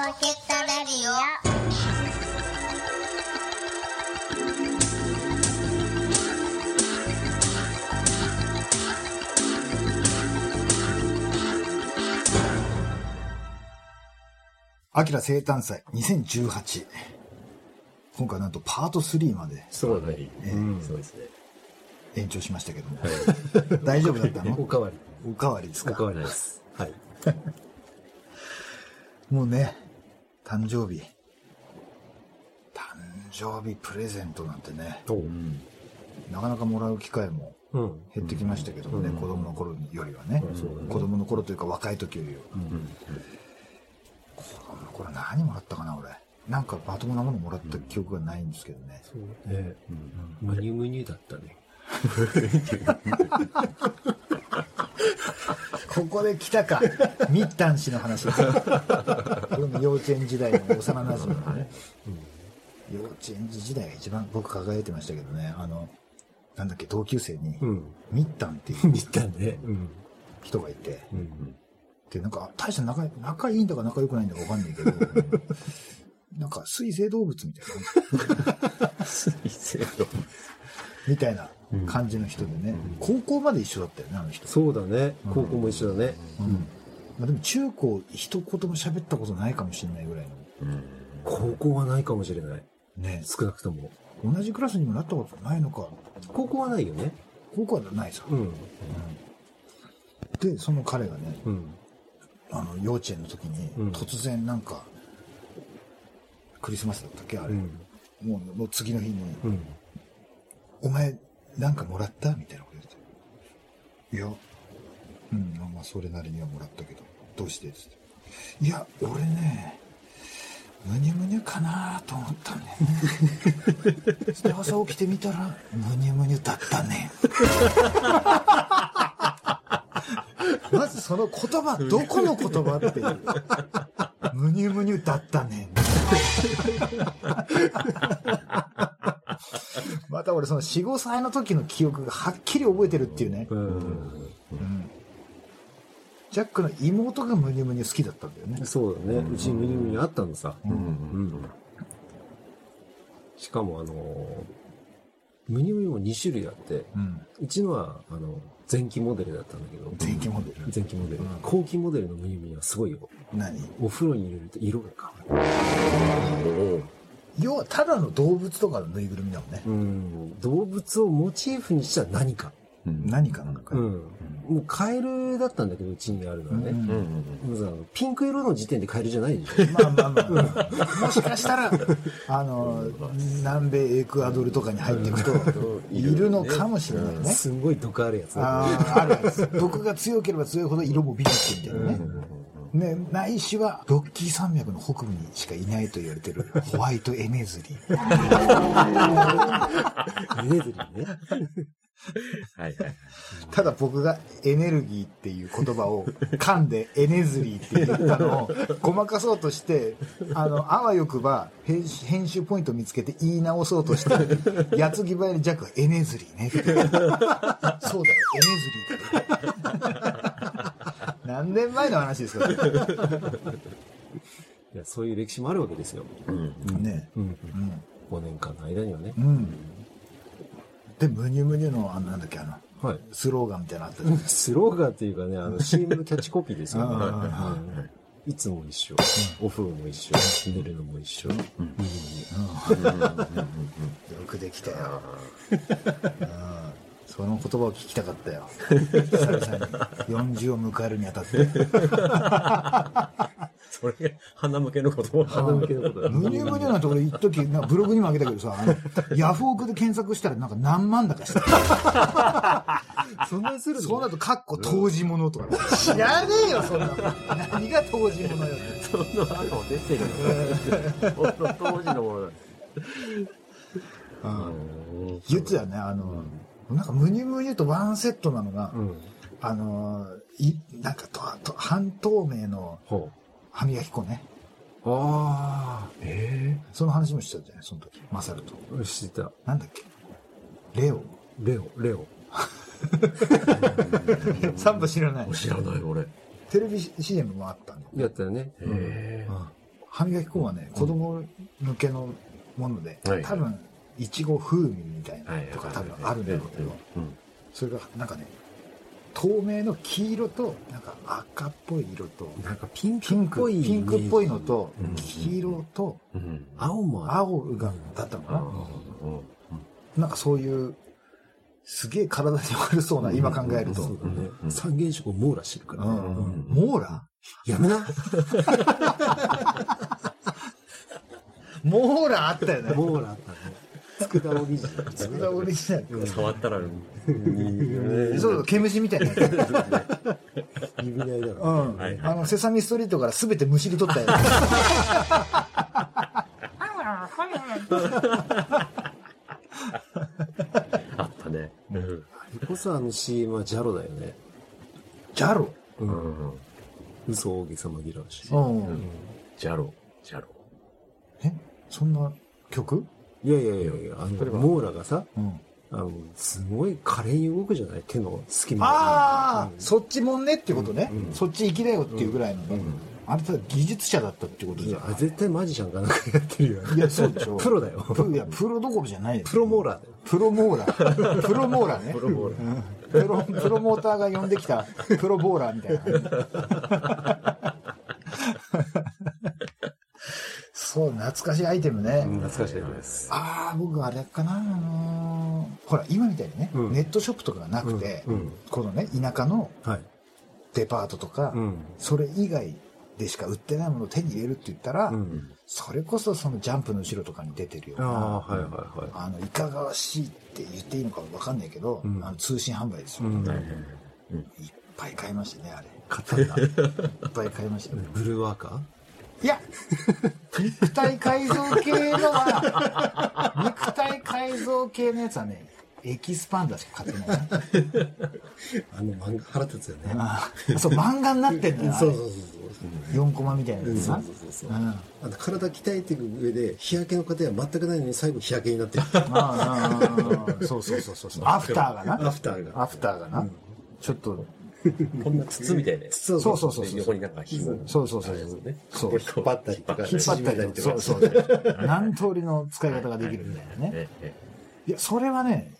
ポケットレディオアキラ生誕祭2018。今回なんとパート3までそうだね。うん、そうですね。延長しましたけども。大丈夫だったの？おかわり。おかわりですか？おかわりです。はい。もうね、誕生日。誕生日プレゼントなんてね、おうん。なかなかもらう機会もうん。減ってきましたけどもね、子供の頃よりはね。子供の頃というか若い時よりは。子供の頃何もらったかな、俺。なんかまともなものもらった記憶がないんですけどね。そうね。むにゅむにゅだったね。ここで来たか。ミッタン氏の話です。幼稚園時代の幼馴染のね。幼稚園児時代が一番僕輝いてましたけどね。あの、なんだっけ、同級生に、うん。ミッタンっていう見たね。うん。人がいて、うん。で、なんか、大した仲、仲いいんだか仲良くないんだかわかんないけど、なんか、水生動物みたいな、水星の。みたいな感じの人でね、高校まで一緒だったよね、あの人。そうだね。高校も一緒だね。うん。まあでも中高一言も喋ったことないかもしれないぐらいの。高校はないかもしれない。ね少なくとも。同じクラスにもなったことないのか。高校はないよね。高校はないさ。うん。で、その彼がね、うん。あの、幼稚園の時に、うん突然なんか、クリスマスだったっけあれ。うん。もう、次の日に、うん。お前、なんかもらった？みたいなこと言って。いや、うん、まあまあ、それなりにはもらったけど、どうして？つって。いや、俺ね、むにゅむにゅかなと思ったんだよね。そ朝起きてみたら、むにゅむにゅだったね。まずその言葉、どこの言葉っていう。むにゅむにゅだったね。また俺その4、5歳の時の記憶がはっきり覚えてるっていうね。うん。ジャックの妹がムニュムニュ好きだったんだよね。そうだね。うちにムニムニあったのさ。うん。しかもあのー、ムニムニも2種類あって、うん。うちのは、あの、前期モデルだったんだけど、電気モデル。前期モデル。後期モデルのムニムニはすごいよ。何？お風呂に入れると色が変わる。要はただの動物とかのぬいぐるみだもんね。うん。動物をモチーフにした何か。何かなのか。うん。もうカエルだったんだけど、うちにあるのはね。うん。ピンク色の時点でカエルじゃないでしょ。まあまあまあ、もしかしたら、あの、南米エクアドルとかに入っていくと、いるのかもしれないね。すん。ごい毒あるやつ。ああ、あるある。毒が強ければ強いほど色もビビってみたいなね。ね、ないしは、ロッキー山脈の北部にしかいないと言われてる、ホワイトエネズリ。エネズリーね。はいはい。ただ僕がエネルギーっていう言葉を噛んでエネズリーって言ったのをごまかそうとして、あの、あわよくば編集ポイントを見つけて言い直そうとして、矢継ぎ早にジャックがエネズリーねって。そうだよ、エネズリーだよ。何年前の話ですか、いやそういう歴史もあるわけですよ。ね。うん。うん。5年間の間にはねう。ん。で、ムニュムニュの、あの、なんだっけ、あの、はい。スローガンみたいなのあったじゃん スローガンっていうかね、あの CM のキャッチコピーですよね。いつも一緒。お風呂も一緒。寝るのも一緒。うんよくできたよ。うんその言葉を聞きたかったよ。久々に40を迎えるにあたって。それが鼻向けの言葉。鼻向けのことだ。ムニュムニュなんて俺一時なんかブログにもあげたけどさ、ヤフオクで検索したらなんか何万だかした。そんなにするの？そうなると、カッコ当時物とか。知らねえよ、そんなの。何が当時物よ。その後出てる。その当時のものだ。うん言ってたよね、あの、なんかムニュムニュとワンセットなのが、うん。あの、い、なんかと、と半透明のほ歯磨き粉ね。う。ああ。えその話もしてたじゃない、その時。マサルと。え知ってた。なんだっけ？レオ。レオ、レオ。サンバ知らない。知らない俺。テレビ CM もあったんだよ。やったよね。へうん歯磨き粉はね、子供向けのもので、はい多分、いちご風味みたいなはいとか多分あるんだろうけど、うん。それがなんかね、透明の黄色と、なんか赤っぽい色と、なんかピンピンク、クっぽいピンクっぽいのとうん、黄色と、うん。青も青が、だったのかな、うんなんかそういう、すげえ体に悪そうな、今考えると。三原色を網羅してるからね。うん。うん。モーラやめな。モーラあったよね。網羅あったね佃オリジナルそれがオリジナル。触ったら、そうそう、毛虫みたいなやつ。指ないだうろん。はいあの、セサミストリートから全てむしり取ったやあったね。うん。あれこそあの CM はジャロだよねつ。ジャロ？ううんん。嘘大げさ紛らわしいうん。ジャロ、ジャロ。え？そんな曲？いやいやいやいやあの網羅がさうん。あのすごい華麗に動くじゃない手の隙間。ああ、うん。そっちもんねってことね、うんそっち行きだよっていうぐらいのね、うん。あれただ技術者だったってこといじゃん。や絶対マジシャンかなんかやってるよ。ねいやそうでしょ。プロだよ。プロいやプロどころじゃないよ。プロモーラーだよ。プロモーラー。プロモーラーね。プロボール。うん。プロプロモーターが呼んできたプロボーラーみたいなそう懐かしいアイテムね、懐かしいです。ああ僕あれかなあのーほら今みたいにね、うん。ネットショップとかがなくて、うんうん。このね田舎のはい。デパートとか、うん。それ以外でしか売ってないものを手に入れるって言ったら、うん。それこそそのジャンプの後ろとかに出てるようなああはいはいはい。あのいかがわしいって言っていいのかわかんないけど、うん。あの通信販売ですよ、うん。いっぱい買いましたねあれ。買ったんだ。いっぱい買いましたね。ブルーワーカー？いや肉体改造系のは肉体改造系のやつはねエキスパンダーしか買ってない。なあの漫画腹立つよね。あそう漫画になってんだ。よあれそうそうそう。4コマみたいなそうやつな。そうそうそうう。んあの体鍛えていく上で日焼けの方は全くないのに最後日焼けになってる。ああああそうそうそうそう。そうアフターがな。アフターが。アフターがな、ちょっと こんな筒みたいなやつ。そうそうそう横になんか紐。そうそうそう。そう。引っ張ったりとか。引っ張ったりとか。そうそうそう。何通りの使い方ができるみたいなね。ええいやそれはね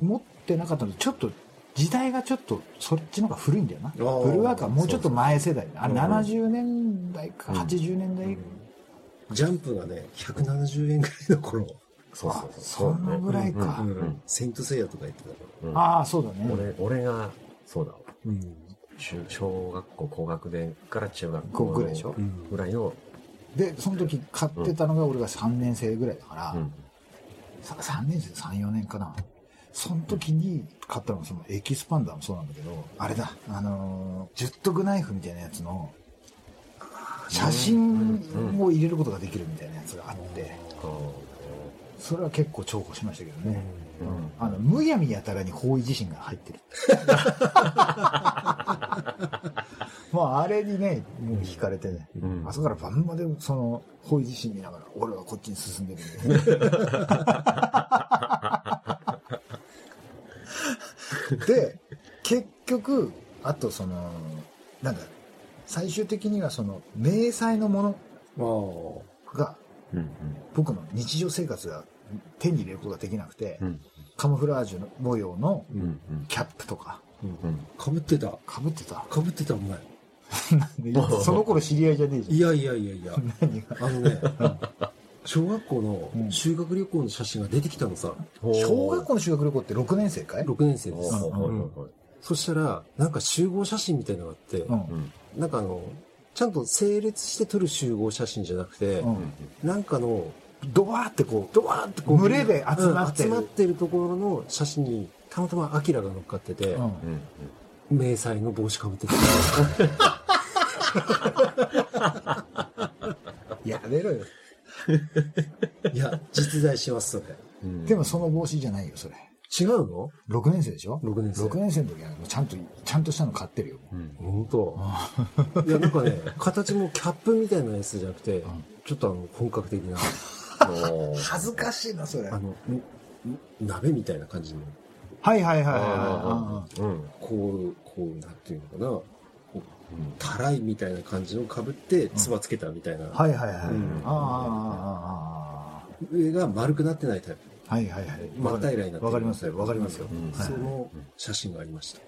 持ってなかったのでちょっと時代がちょっとそっちの方が古いんだよな。ブルーーワーカーもうちょっと前世代あれ70年代か80年代、ジャンプがね170円ぐらいの頃。そうそうそそう。のぐらいか、うん。セイントセイヤとか言ってたああそうだね。俺、俺が、そうだわ。うん。中小学校高学年から中学校ぐらいでしょ？うんぐらいの、でその時買ってたのが俺が3年生ぐらいだから、うん。さ3年生34年かな。その時に買ったのがそのエキスパンダーもそうなんだけどあれだあのー、十徳ナイフみたいなやつの写真を入れることができるみたいなやつがあってそれは結構重宝しましたけどね、うんあのむやみやたらに方位地震が入ってる。まああれにねもう惹かれてね、うん。朝から晩までその方位地震見ながら俺はこっちに進んでるんだよで結局あとそのなんだ最終的にはその迷彩のものあがうんうん。僕の日常生活が手に入れることができなくて、うんカモフラージュの模様のキャップとか。うんかぶってた。かぶってた？かぶってたお前。その頃知り合いじゃねえじいやいやいやいや。ゃ ん何が？あのね小学校の修学旅行の写真が出てきたのさ。小学校の修学旅行って6年生かい？6年生です。おーうんはいはい。はいそしたらなんか集合写真みたいなのがあってなんかあのちゃんと整列して撮る集合写真じゃなくてうん。なんかのドワーってこうドワーってこう群れで集まってる。うん集まってるところの写真にたまたまアキラが乗っかってて、うん。うん迷彩の帽子かぶってて やめろよ。いや実在しますそれ。うん。でもその帽子じゃないよそれ。違うの？6年生でしょ？6年生。6年生の時はもうちゃんとちゃんとしたの買ってるよ。うん。本当。いやなんかね形もキャップみたいなやつじゃなくて、ちょっとあの本格的な恥ずかしいなそれ。あの鍋みたいな感じの。はいはいはいはいあはーうん。こうこうなんていうのかな。たらいみたいな感じの被って、つばつけたみたいな。はいはいはい。上が丸くなってないタイプ。あ、はいはいはい。真らになってる。わかりますよ、わかりますよ。その写真がありました。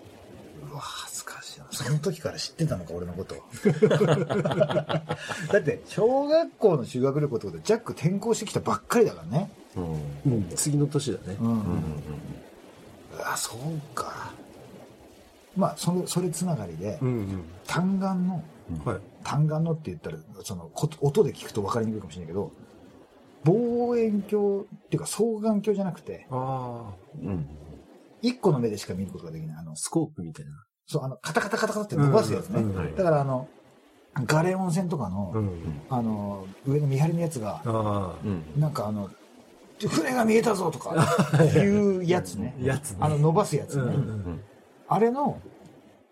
うわ、恥ずかしいな。その時から知ってたのか、俺のこと。だって、小学校の修学旅行ってことで、ジャック転校してきたばっかりだからね。うんうん、次の年だね。うん。うわ、そうか。まあ、それ、それつながりで、ん単眼の、うん。はい。単眼のって言ったら、その、こ音で聞くと分かりにくいかもしれないけど、望遠鏡っていうか双眼鏡じゃなくて、ああ、うん一個の目でしか見ることができない。あの、スコープみたいな。そう、あの、カタカタカタカタって伸ばすやつね。だからあの、ガレ温泉とかの、ん。あの、上の見張りのやつが、あうんなんかあの、船が見えたぞとか、いうやつね。あ。やつね。あの、伸ばすやつね。うんうんあれの、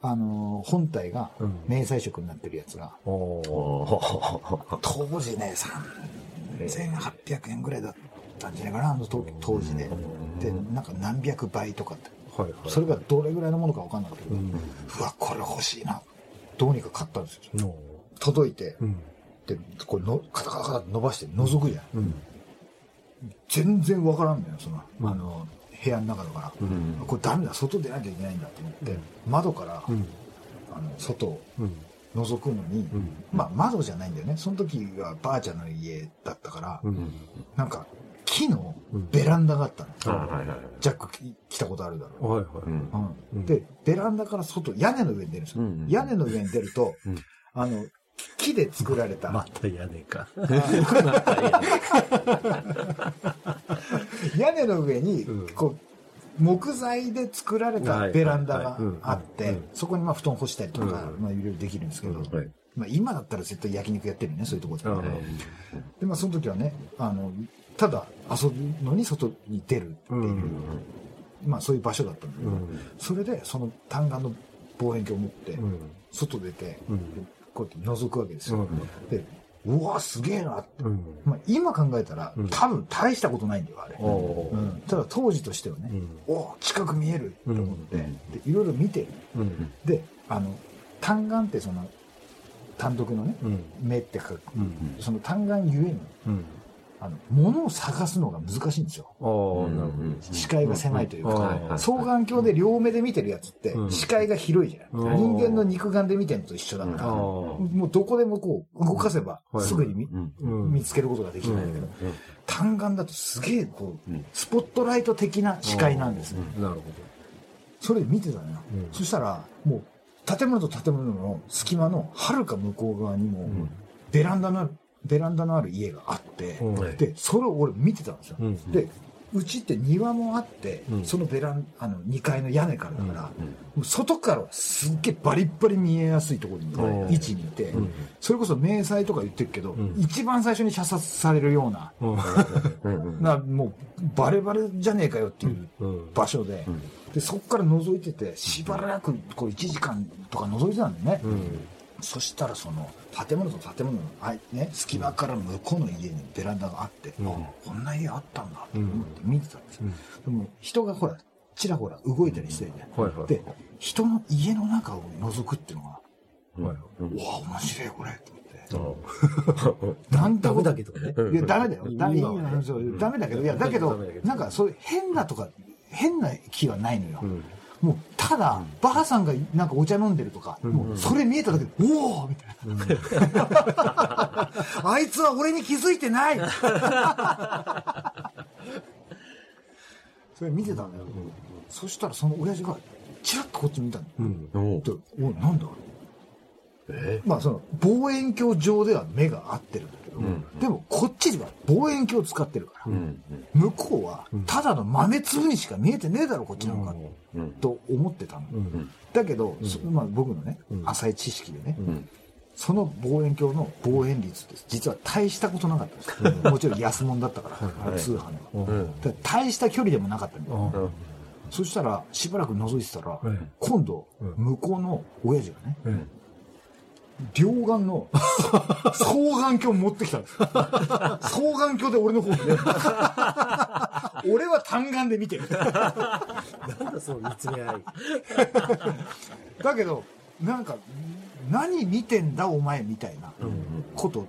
あの、本体がうん、迷彩色になってるやつが、おお当時ね、3800円ぐらいだったんじゃないかな、あの当当時で。で、なんか何百倍とかって。はいはい。それがどれぐらいのものか分かんなかったけど、う。うんわ、これ欲しいな。どうにか買ったんですよ。の。届いて、うん。で、これの、カタカタカタ伸ばして覗くじゃん。うん。全然分からんのよ、その、あの、部屋の中だから。うんこれダメだ、外出なきゃいけないんだと思って、窓から、うん。あの、外をうん。覗くのに、んまあ窓じゃないんだよね。その時はばあちゃんの家だったから、うん。なんか、木のベランダがあったの。ジャックき来たことあるだろう。はいはい。で、ベランダから外、屋根の上に出るんですよ。うん屋根の上に出ると、うん。あの、木で作られた、また屋根か。屋根の上にうん、こう、木材で作られたベランダがあってそこにまあ布団干したりとか、うん。まあいろいろできるんですけど、はい。まあ今だったら絶対焼肉やってるよね、そういうところで。あで、まあその時はね、あの、ただ遊ぶのに外に出るっていう、うんまあそういう場所だったんだけど、うんそれでその単眼の望遠鏡を持って、うん。外出て、うんこうやって覗くわけですよ。うんで、うわ、すげえなって。うん。まあ今考えたら、うん多分大したことないんだよ、あれ。うん、ただ当時としてはね、うんお近く見えると思って、うんでいろいろ見てる。うん。で、あの、単眼ってその、単独のね、うん。目って書く、うん。その単眼ゆえに、うん。あの、物を探すのが難しいんですよ。視界が狭いというか、双眼鏡で両目で見てるやつってう、ん。視界が広いじゃない、うん。人間の肉眼で見てるのと一緒だから、もうどこでもこう、動かせば、はい。すぐに見,、つけることができるんだけど、単眼だとすげえこう、うん。スポットライト的な視界なんですね。ど。なるほそれで見てたのよ。うん。そしたら、もう、建物と建物の隙間の遥か向こう側にも、ベランダのある、ベランダのある家があって、うん。で、それを俺見てたんですよ。うん。で、うちって庭もあって、うん。そのベラン、あの、2階の屋根からだから、外からはすっげえバリッバリ見えやすいところに、うん。位置にいて、ん。それこそ迷彩とか言ってるけど、ん。一番最初に射殺されるような、ど。なもうバレバレじゃねえかよっていううん。場所で、でそこから覗いててしばらくこう1時間とか覗いてたんだよね、うん。そしたらその建物と建物のあい、ね、隙間から向こうの家にベランダがあって、ん。あこんな家あったんだと思って見てたんですよ、でも人がほらちらほら動いたりしてるじゃん、はいはい。で人の家の中を覗くっていうのが、はい。うわ面白いこれと思って、なんてダことメだけどね。いや、ダメだよ。ダメだけど、いや、だけどダメだけ、どなんかそういう変なとか、変な気はないのよ。んもう、ただ、ばあさんがなんかお茶飲んでるとか、もう、それ見えただけで、おおみたいな。あいつは俺に気づいてないそれ見てたんだよ。そしたらその親父が、チラッとこっち見たの。うん。おでおい、なんだえ？まあその望遠鏡上では目が合ってるんでもこっちでは望遠鏡を使ってるから、うん向こうはただの豆粒にしか見えてねえだろこっちなんか、うん。と思ってたの、だけど、そまあ、僕のね、浅い知識でね、ん。その望遠鏡の望遠率って実は大したことなかったんです。よ、もちろん安物だったから、通販の、だから大した距離でもなかったん。だよ、そしたらしばらく覗いてたら、うん。今度、向こうの親父がね、うん。両眼の双眼鏡持ってきたんですよ。双眼鏡で俺の方をね。俺は単眼で見てる。なんだその見つめ合い。だけど、なんか、何見てんだお前みたいなこと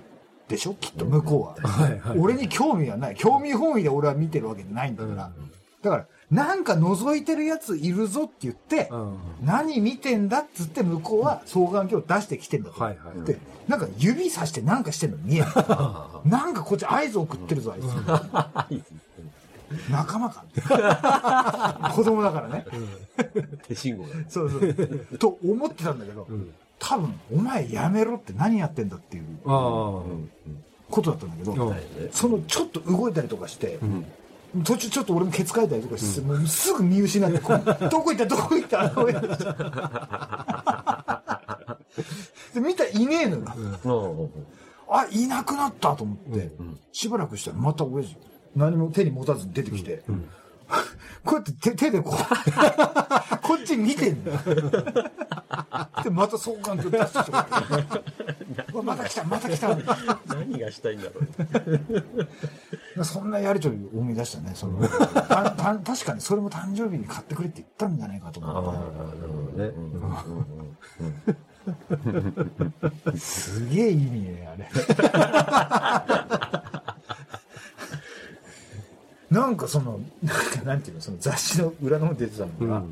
でしょ？きっと向こうは。はいはい。俺に興味はない。興味本位で俺は見てるわけじゃないんだから。だから、なんか覗いてるやついるぞって言って、うん何見てんだっつって向こうは双眼鏡を出してきてんだと。はいはい。で、なんか指さしてなんかしてんの見えない。なんかこっち合図送ってるぞ、あいつ。仲間か。子供だからね。手信号が。そうそう。と思ってたんだけど、多分、お前やめろって何やってんだっていう。ことだったんだけど、うんそのちょっと動いたりとかして、途中ちょっと俺もケツかいたりとかして、もうすぐ見失って、どこ行った？どこ行った？親父で見たらいねえのよ。あ、いなくなったと思って、しばらくしたらまた親父、何も手に持たずに出てきて、こうやって手手でこう、こっち見てんだよ。で、また双眼鏡出してきてまた来た、また来た。何がしたいんだろう。そんなやりとりを思い出したね。そのたた確かにそれも誕生日に買ってくれって言ったんじゃないかと思って。すげえ意味ね、あれ。なんかその、なんかなんていうの、その雑誌の裏の方に出てたのが、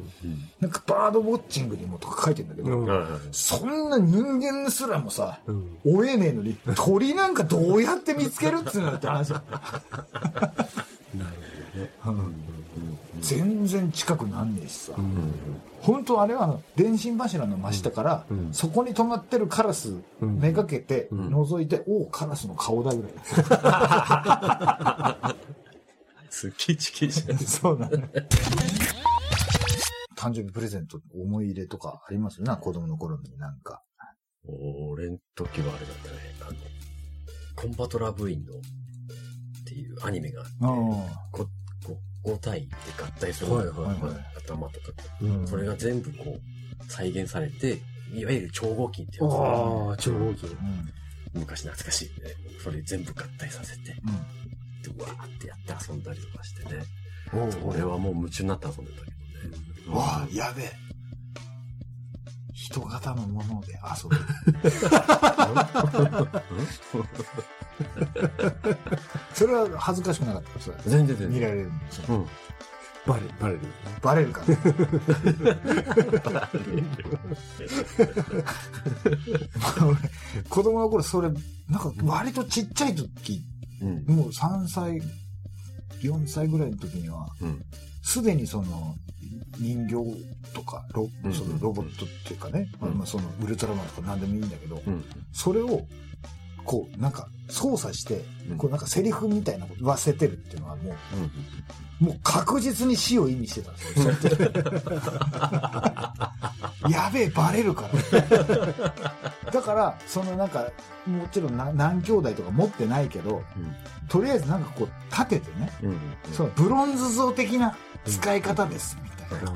なんかバードウォッチングにもとか書いてんだけど、そんな人間すらもさ、追えねえのに、鳥なんかどうやって見つけるっつうのって話だ。全然近くなんねえしさ、本当あれは電信柱の真下から、そこに止まってるカラスめがけて覗いて、おおカラスの顔だぐらい す。っげえチキンじゃん。そうなの。誕生日プレゼント思い入れとかあります？な子供の頃になんか。俺ん時はあれだったね。あの、コンバトラ部員のっていうアニメがあって、あここ5体で合体するはいはいはい。頭とか。って、うん。それが全部こう再現されて、いわゆる超合金ってやつ。がああ、超大きい。昔懐かしいんで、ね、それ全部合体させて、で、うわーってやって遊んだりとかしてね。俺はもう夢中になって遊んでたけどね。うん、わあやべえ。人型のもので遊ぶ。それは恥ずかしくなかった？それ全然全然。見られるんですようん。バレ、バレる。バレるから 俺子供の頃それなんか割とちっちゃい時うん。もう3歳4歳ぐらいの時にはうん。すでにその人形とかロ,、うんそのロボットっていうかね、うんまあ、そのウルトラマンとか何でもいいんだけど、うん。それをこうなんか操作して、うん。こうなんかセリフみたいなこと言わせてるっていうのはもうもう確実に死を意味してたんですよ。やべえバレるから。だからそのなんかもちろんな何兄弟とか持ってないけどとりあえずなんかこう立ててね。そのブロンズ像的な使い方ですみたいな、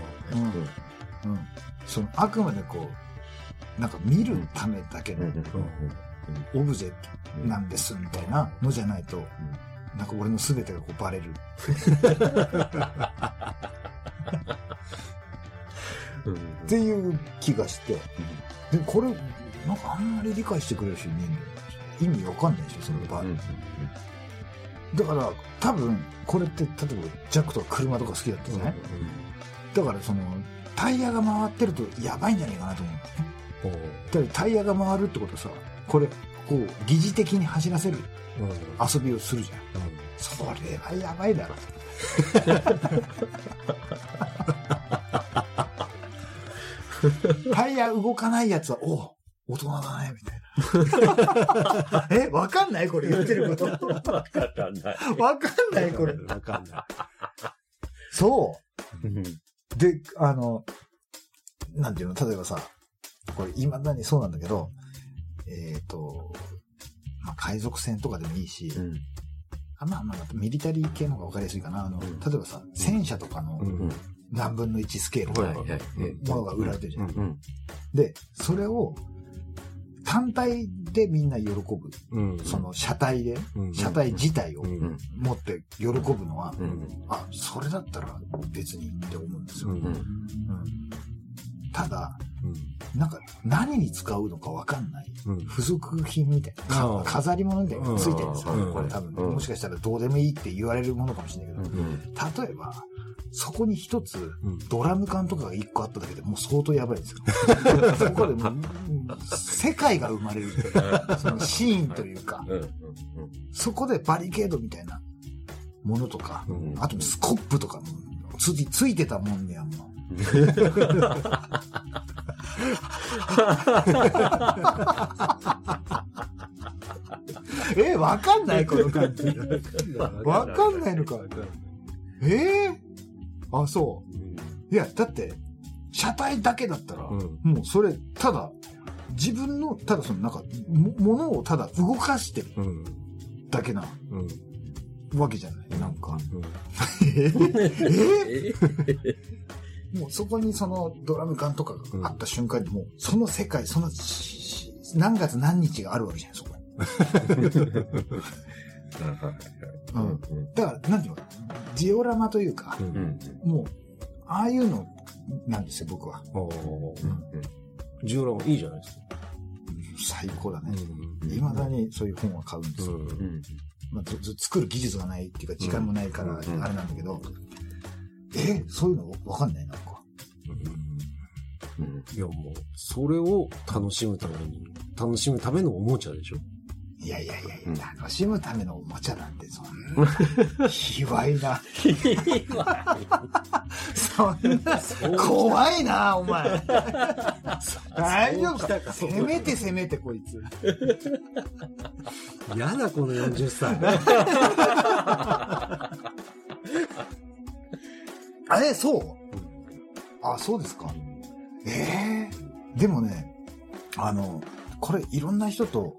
そのあくまでこうなんか見るためだけのオブジェなんですみたいなのじゃないと、なんか俺の全てがこうバレる。っていう気がして、でこれなんかあんまり理解してくれる人いねえんだよ意味わかんないでしょその場合、だから多分これって例えばジャックとか車とか好きだったじゃない、だからそのタイヤが回ってるとやばいんじゃないかなと思うだタイヤが回るってことはさこれこう疑似的に走らせる遊びをするじゃん。それはやばいだろ。タイヤ動かないやつはおう大人だねみたいな。えわかんない？これ言ってること。わわかんない。かんないこれ。わかんない。そう。うん。で、あの、なんていうの、例えばさ、これ、未だにそうなんだけど、えっ、と、まあ、海賊船とかでもいいし、うん。あまあまあ、ミリタリー系の方が分かりやすいかな。あの、例えばさ、戦車とかのうん何分の1スケールとかはいはいものが売られてるじゃん。うん。で、それを単体でみんな喜ぶ。うんその車体で、うん車体自体をうん持って喜ぶのは、うん。あ、それだったら別にって思うんですよ。うんうんただ、なんか何に使うのかわかんない。うん。付属品みたいな、飾り物みたいなのがついてるんですよ。うん。これ多分、うん。もしかしたらどうでもいいって言われるものかもしれないけど、うん。例えば、そこに一つうん。ドラム缶とかが一個あっただけでもう相当やばいですよ。そこでもう、うん世界が生まれる。そのシーンというか、そこでバリケードみたいなものとか、うん。あとスコップとかもついてたもんにはもう。え、わかんない この感じ。わかんないのか。えー、あ、そう。いや、だって、車体だけだったら、うんもうそれ、ただ、自分の、ただそのなんか、も、ものをただ動かしてるうん。だけなうん。わけじゃない。なんか。うん。ええもうそこにそのドラム缶とかがあった瞬間にもう、その世界、その何月何日があるわけじゃない、そこに。うん。だから、なんていうのジオラマというか、もう、ああいうのなんですよ、僕は。ジオラマいいじゃないですか。最高だね。うん。未だにそういう本は買うんですよ。まあ、作る技術がないっていうか、時間もないから、あうん。れなんだけど、えそういうのわかんないなんか。うんいやもう、それを楽しむために、楽しむためのおもちゃでしょ。いやいやいやいや、うん楽しむためのおもちゃなんて、そんな、卑猥な。そんな、怖いな、お前。大丈夫か？せめてせめて、こいつ。やだ、この40歳。あれ、そう？あ、そうですか。ええでもね、あの、これ、いろんな人と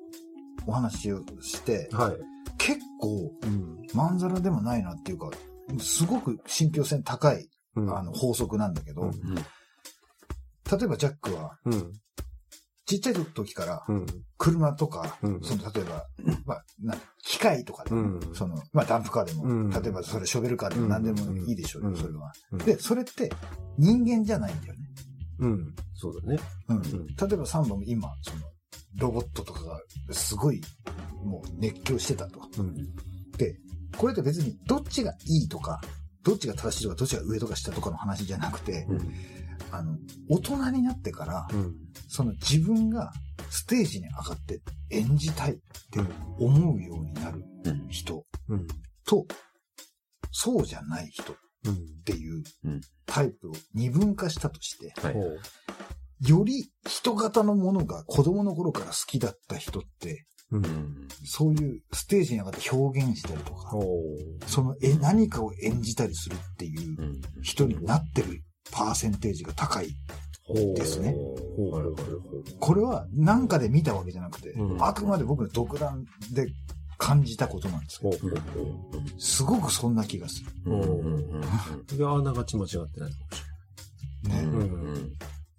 お話をして、はい。結構、うん。まんざらでもないなっていうか、すごく信憑性高い、うんあの、法則なんだけど、うん例えばジャックは、うん。ちっちゃい時から、うん。車とか、うんその、例えば、まあ、な機械とかでも、うんその、まあ、ダンプカーでも、うん例えばそれショベルカーでも何でもいいでしょうよ、うんそれは、うんで、それって人間じゃないんだよね。うん。そうだね。うん。ん例えばサンバも今、その、ロボットとかがすごい、もう熱狂してたと。うん。で、これって別にどっちがいいとか、どっちが正しいとか、どっちが上とか下とかの話じゃなくて、うん。あの、大人になってから、うん。その自分がステージに上がって演じたいって思うようになるうん人うん。と、そうじゃない人っうん。ていううんタイプを二分化したとして、はい。より人型のものが子供の頃から好きだった人って、う。うんんそういうステージに上がって表現したりとか。そのえ何かを演じたりするっていううん人になってるパーセンテージが高い。ですね。これは何かで見たわけじゃなくて、うんあくまで僕の独断で感じたことなんですよ。ほう。ほう。すごくそんな気がする。うんうんうんいや、あながち間違ってないかもしね。うんうん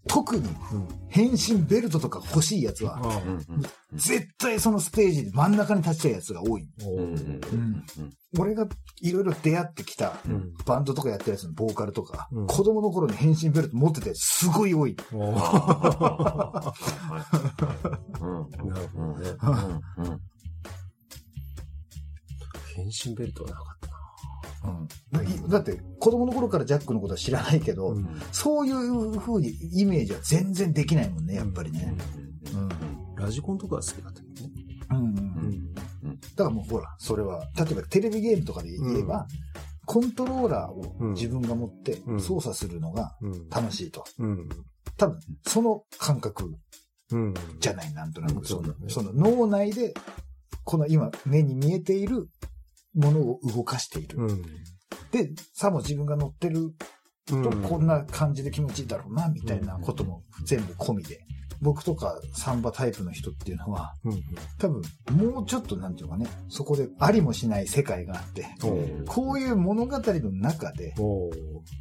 特に。変身ベルトとか欲しいやつは、あうん。絶対そのステージで真ん中に立ちたいやつが多い。俺がいろいろ出会ってきたうん。バンドとかやってるやつのボーカルとか、うん。子供の頃に変身ベルト持っててすごい多い。なるほどね。変身ベルトはなかったうん、だって子供の頃からジャックのことは知らないけど、な。そういう風にイメージは全然できないもんね、やっぱりね。うん。ラジコンとかは好きだったけどね。うんうんうんん。だからもうほら、それは、例えばテレビゲームとかで言えば、うんコントローラーをうん自分が持ってうん操作するのがうん。楽しいと。うん。多分、その感覚うん。じゃない、なんとなうんく。そのその脳内で、この今目に見えているものを動かしている。うん。で、さも自分が乗ってるとこんな感じで気持ちいいだろうな、みたいなことも全部込みで。僕とかサンバタイプの人っていうのは、うん。多分もうちょっとなんていうかね、そこでありもしない世界があって、うん。こういう物語の中で、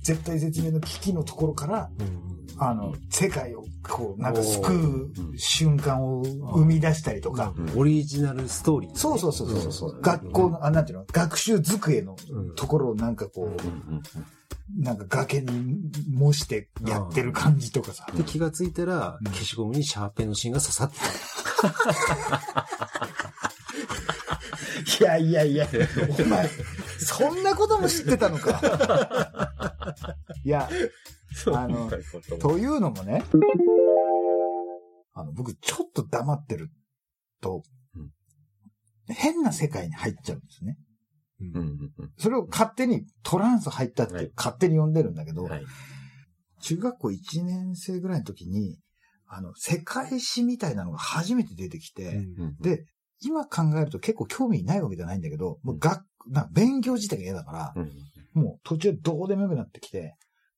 絶対絶命の危機のところから、うん。あの、世界をこう、なんか救うう瞬間を生み出したりとか、オリジナルストーリー。そうそうそうそうそう、うん学校の、あ、なんていうの、学習机のうんところをなんかこう、うんなんか崖に模してやってる感じとかさ。で、気がついたら、うん消しゴムにシャーペンの芯が刺さっていやいやいや、お前、そんなことも知ってたのか。いや、あのというのもね、あの、僕ちょっと黙ってるとうん、変な世界に入っちゃうんですね。うん。うんうんそれを勝手にトランス入ったっはい。て勝手に呼んでるんだけど、はい。中学校1年生ぐらいの時に、あの、世界史みたいなのが初めて出てきて、うんで、今考えると結構興味ないわけじゃないんだけど、もう学、な勉強自体が嫌だから、うん。もう途中どうでもよくなってきて、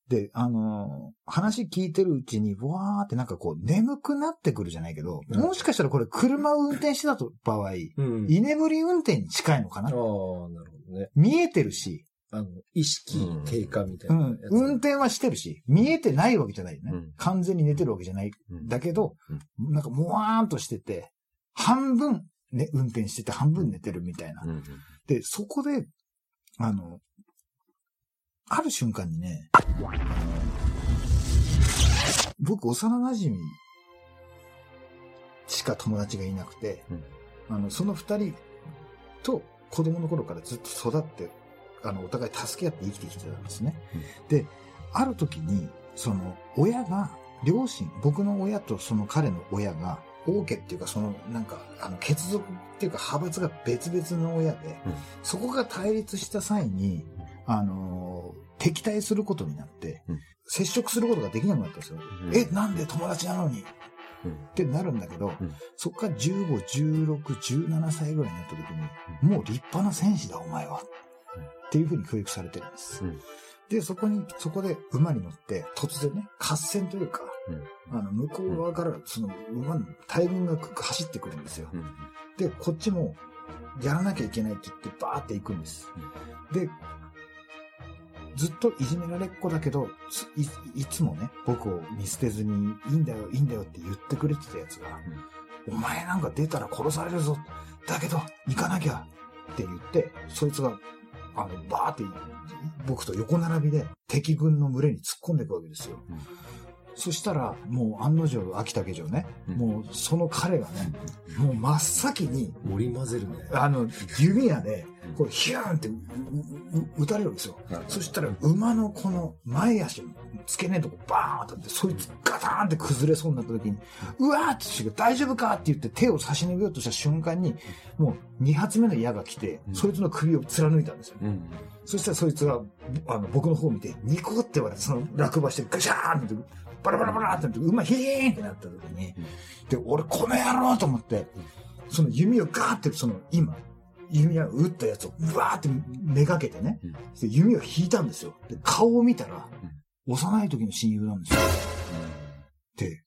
で、あのー話聞いてるうちに、わーってなんかこう、眠くなってくるじゃないけど、うん。もしかしたらこれ車を運転してたと場合、うん。居眠り運転に近いのかな？ああ、なるほどね。見えてるし、あの、意識低下みたいうなやつ。ん、運転はしてるし、見えてないわけじゃないよね。うん。完全に寝てるわけじゃない。うん。だけど、なんかもわーんとしてて、半分、ね、運転してて半分寝てるみたいな。うん。で、そこで、あの、ある瞬間にね、僕、幼馴染しか友達がいなくて、あの、その二人と子供の頃からずっと育って、あの、お互い助け合って生きてきてたんですね。で、ある時に、その、親が、両親、僕の親とその彼の親が、王家っていうか、その、なんか、あの、血族っていうか、派閥が別々の親で、うん。そこが対立した際に、あのー敵対することになって、うん。接触することができなくなったんですよ。うん。え、なんで友達なのに？うん。ってなるんだけど、うん。そこから15、16、17歳ぐらいになった時に、もう立派な戦士だお前は。っていうふうに教育されてるんです。うん。で、そこに、そこで馬に乗って、突然ね、合戦というか、うん。あの、向こう側から、その馬の大群が走ってくるんですよ。うん。で、こっちも、やらなきゃいけないって言って、バーって行くんです。で、ずっといじめられっ子だけど、ついいつもね、僕を見捨てずに、いいんだよ、いいんだよって言ってくれてたやつが、お前なんか出たら殺されるぞ。だけど、行かなきゃって言って、そいつが、あの、バーって、僕と横並びで敵軍の群れに突っ込んでいくわけですよ。うんそしたら、もう案の定、秋田家城ね、うん。もうその彼がね、もう真っ先に、織り交ぜるね。あの、弓矢で、こう、ヒューンって撃たれるわけですよ。そしたら、馬のこの前足の付け根のとこバーンと当たって、そいつガターンって崩れそうになった時に、うわーってして大丈夫かって言って手を差し伸べようとした瞬間に、もう2発目の矢が来て、うん。そいつの首を貫いたんですよ。うん。そしたらそいつが、あの、僕の方を見て、ニコって言われて、その落馬してガシャーンって、バラバラバラってなって、馬ヒーンってなった時に、で、俺この野郎と思って、その弓をガーって、その今、弓矢を撃ったやつをうわーってめがけてね、うんで弓を引いたんですよ。で、顔を見たら、幼い時の親友なんですよ。で、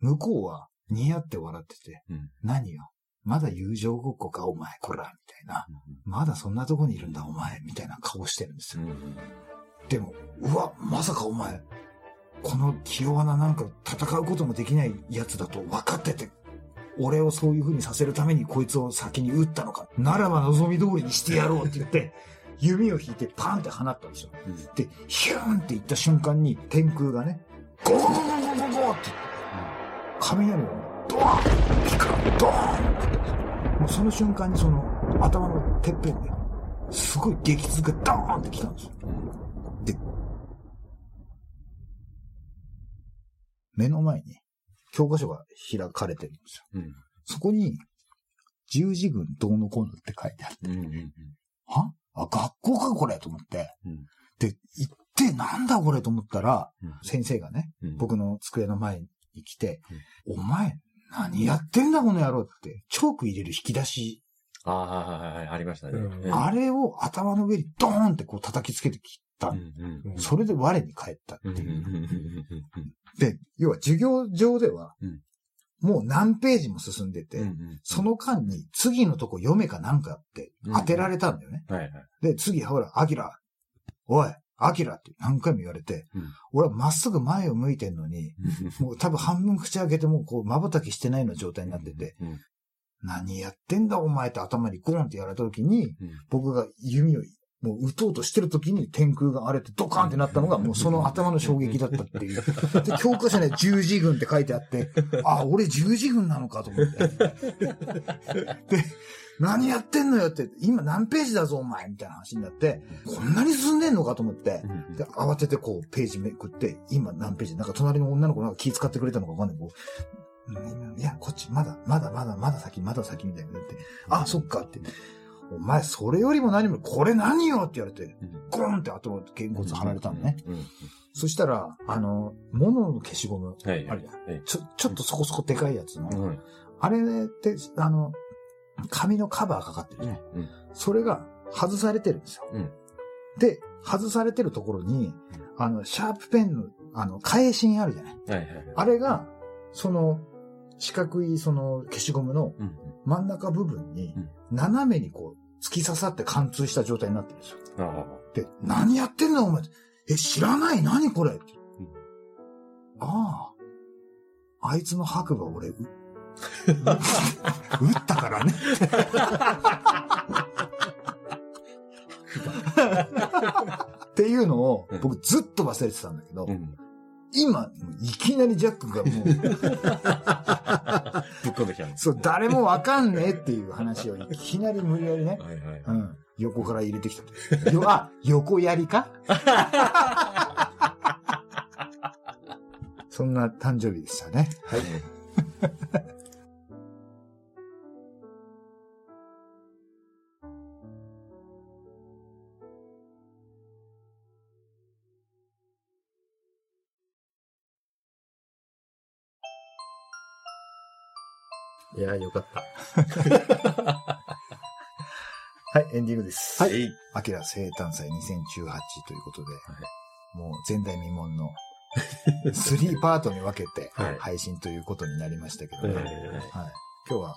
向こうは似合って笑ってて、うん何よまだ友情ごっこかお前、こら、みたいな。まだそんなとこにいるんだお前、みたいな顔してるんですよ。でも、うわ、まさかお前、この気弱ななんか戦うこともできないやつだと分かってて、俺をそういう風にさせるためにこいつを先に撃ったのか。ならば望み通りにしてやろうって言って、弓を引いてパンって放ったんですよ。で、ヒューンって言った瞬間に天空がね、ゴーゴーゴーゴーゴーゴーって、雷がドワンピカンドーンってもうその瞬間にその頭のてっぺんで、すごい激痛がドーンってきたんですよ。目の前に教科書が開かれてるんですよ。うん。そこに、十字軍どうのこうのって書いてあって、うんうんは？あ、学校かこれと思って。うん。で、行ってなんだこれと思ったら、うん。先生がね、うん。僕の机の前に来て、お前、何やってんだこの野郎って、チョーク入れる引き出し、ああ、はいはいはい、ありましたね。うん。うん。あれを頭の上にドーンってこう叩きつけてきた。うんそれで我に返ったっていう。で、要は授業上ではうん、もう何ページも進んでて、うんうんその間に次のとこ読めかなんかって当てられたんだよね。はいはい。で、次、ほら、アキラ、おい、アキラって何回も言われて、うん。俺はまっすぐ前を向いてんのに、もう多分半分口開けてもうこう瞬きしてないような状態になってて、うん。何やってんだお前って頭にゴーンってやられた時に、うん。僕が弓をもう撃とうとしてる時に天空が荒れてドカーンってなったのがもう その頭の衝撃だったっていう。で、教科書には十字軍って書いてあって、あ、俺十字軍なのかと思って。で、何やってんのよって、今何ページだぞお前みたいな話になって、こんなに進んでんのかと思って、で、慌ててこうページめくって、今何ページなんか隣の女の子なんか気遣ってくれたのかわかんない。こううんいや、こっち、まだ、まだ、まだ、まだ先、まだ先みたいな言って、あ、そっかって。お前、それよりも何も、これ何よって言われて、ゴーンって頭、げんこつ貼られたのね。うん。うんそしたら、あの、物の消しゴム、はい。あるじゃん。はい。ちょ、ちょっとそこそこでかいやつの。うん。あれって、あの、紙のカバーかかってるじゃん。うん。それが外されてるんですよ。うんで、外されてるところに、あの、シャープペンの、あの、返しあるじゃない。はいはい。あれが、その、四角いその消しゴムのうん。真ん中部分にうん、斜めにこう、突き刺さって貫通した状態になってるんですよ。あで、何やってんの？お前。え、知らない？何これ？ってうんああ。あいつの白馬俺、う撃ったからね。っていうのをうん僕ずっと忘れてたんだけど、あ。うん。今、いきなりジャックがもう、ぶっ込んできたんです。そう、誰もわかんねえっていう話をいきなり無理やりね、はいはい。うん、横から入れてきたと。よあ、横やりか？そんな誕生日でしたね。はい。や、よかった。はい、エンディングです。はい。アキラ生誕祭2018ということで、もう前代未聞の3パートに分けてはい配信ということになりましたけどえね。はい、え今日は、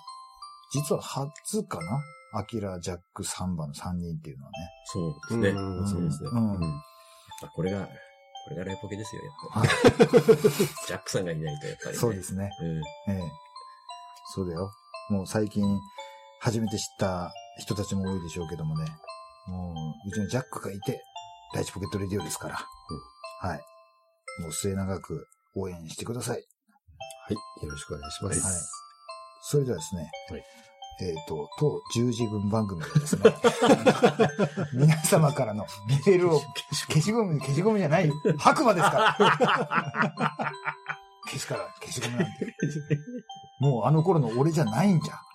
実は初かな？アキラ、ジャック、サンバの3人っていうのはね。そうですね。うんそうですね。うんうん。あこれが、これがライポケですよ、やっぱはいり。ジャックさんがいないと、やっぱりね。そうですね。うん。ええ。そうだよ。もう最近、初めて知った人たちも多いでしょうけどもね。もう、うちのジャックがいて、第一ポケットレディオですから。はい。もう末永く応援してください。はい。よろしくお願いします。はい。それではですね。はいえっ、と、当十字軍番組でですね、皆様からのメールを、消しゴム、消しゴムじゃないよ。白馬ですから。消すから、消しゴムなんて。もうあの頃の俺じゃないんじゃん。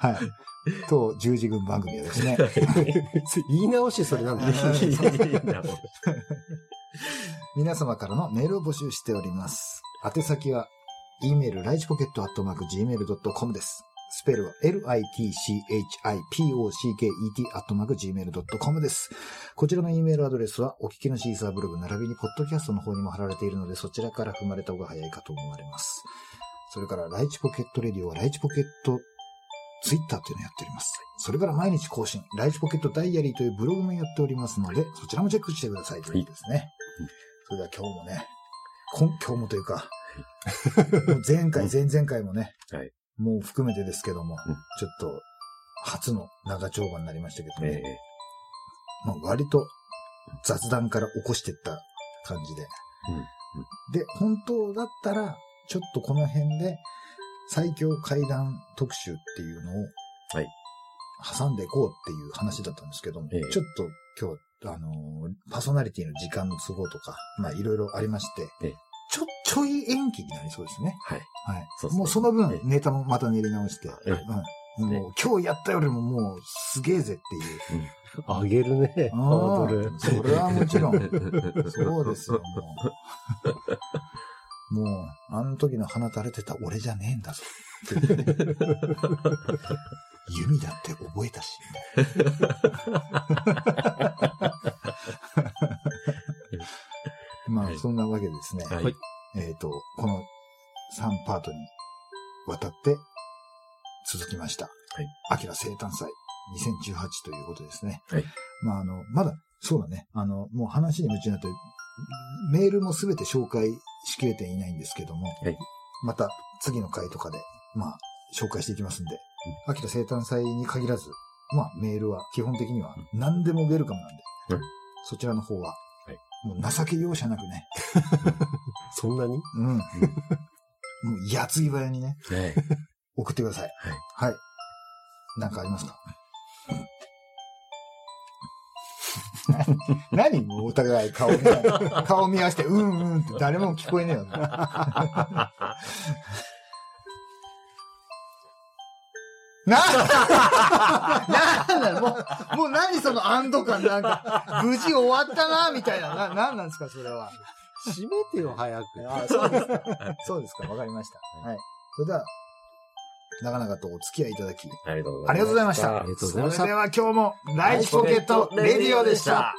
はい。当十字軍番組はですね、言い直しそれなんだ ね。皆様からのメールを募集しております。宛先は、e メール、ライチポケットアットマーク gmail.com です。スペルは litchipocket アットマーク gmail.com です。こちらの e メールアドレスは、お聞きのシーサーブログ並びにポッドキャストの方にも貼られているので、そちらから踏まれた方が早いかと思われます。それから、ライチポケットレディオは、ライチポケットツイッターというのをやっております。それから毎日更新、ライチポケットダイアリーというブログもやっておりますので、そちらもチェックしてくださいということですね。それでは今日もね、今今日もというか、前回、前々回もね、はいもう含めてですけども、うん。ちょっと初の長丁場になりましたけどね、えまあ、割と雑談から起こしていった感じで。で、本当だったら、ちょっとこの辺で最強怪談特集っていうのを、はい。挟んでいこうっていう話だったんですけども、ええ。ちょっと今日、あのーパーソナリティの時間の都合とか、まあいろいろありまして、ええちょ、い延期になりそうですね。はい。はい。そうもうそのえ分え、ネタもまた練り直して、ええうん。もう、今日やったよりももう、すげえぜっていう。あげるね。ハあードルあ。それはもちろん。そうですよ、もう。もう、あの時の放たれてた俺じゃねえんだぞ。弓だって覚えたし。まあ、はいそんなわけでですね。はい。えっ、と、この3パートにわたって続きました。はい。アキラ生誕祭2018ということですね。はい。まあ、あの、まだ、そうだね。あの、もう話に夢中になって、メールもすべて紹介しきれていないんですけども、はい。また次の回とかで、まあ、紹介していきますんで、秋田生誕祭に限らず、まあメールは基本的には何でもウェルカムなんで、うんそちらの方は、はいもう情け容赦なくね、そんなに？うん。もう矢継ぎ早にね、ね送ってください。はい。はい。なんかありますか？何？もうお互い顔見合顔見合わせて、うんうんって誰も聞こえねえよ な。な、なんだよもう、もう何その安堵感なんか、無事終わったな、みたいな。な、なんなんですか、それは。閉めてよ、早く。あそうですか。そうですか。わかりました。はい。それでは、長々とお付き合いいただき、ありがとうごありがとうございました。ありがとうございましたそれでは今日も、ライチポケットレディオでした。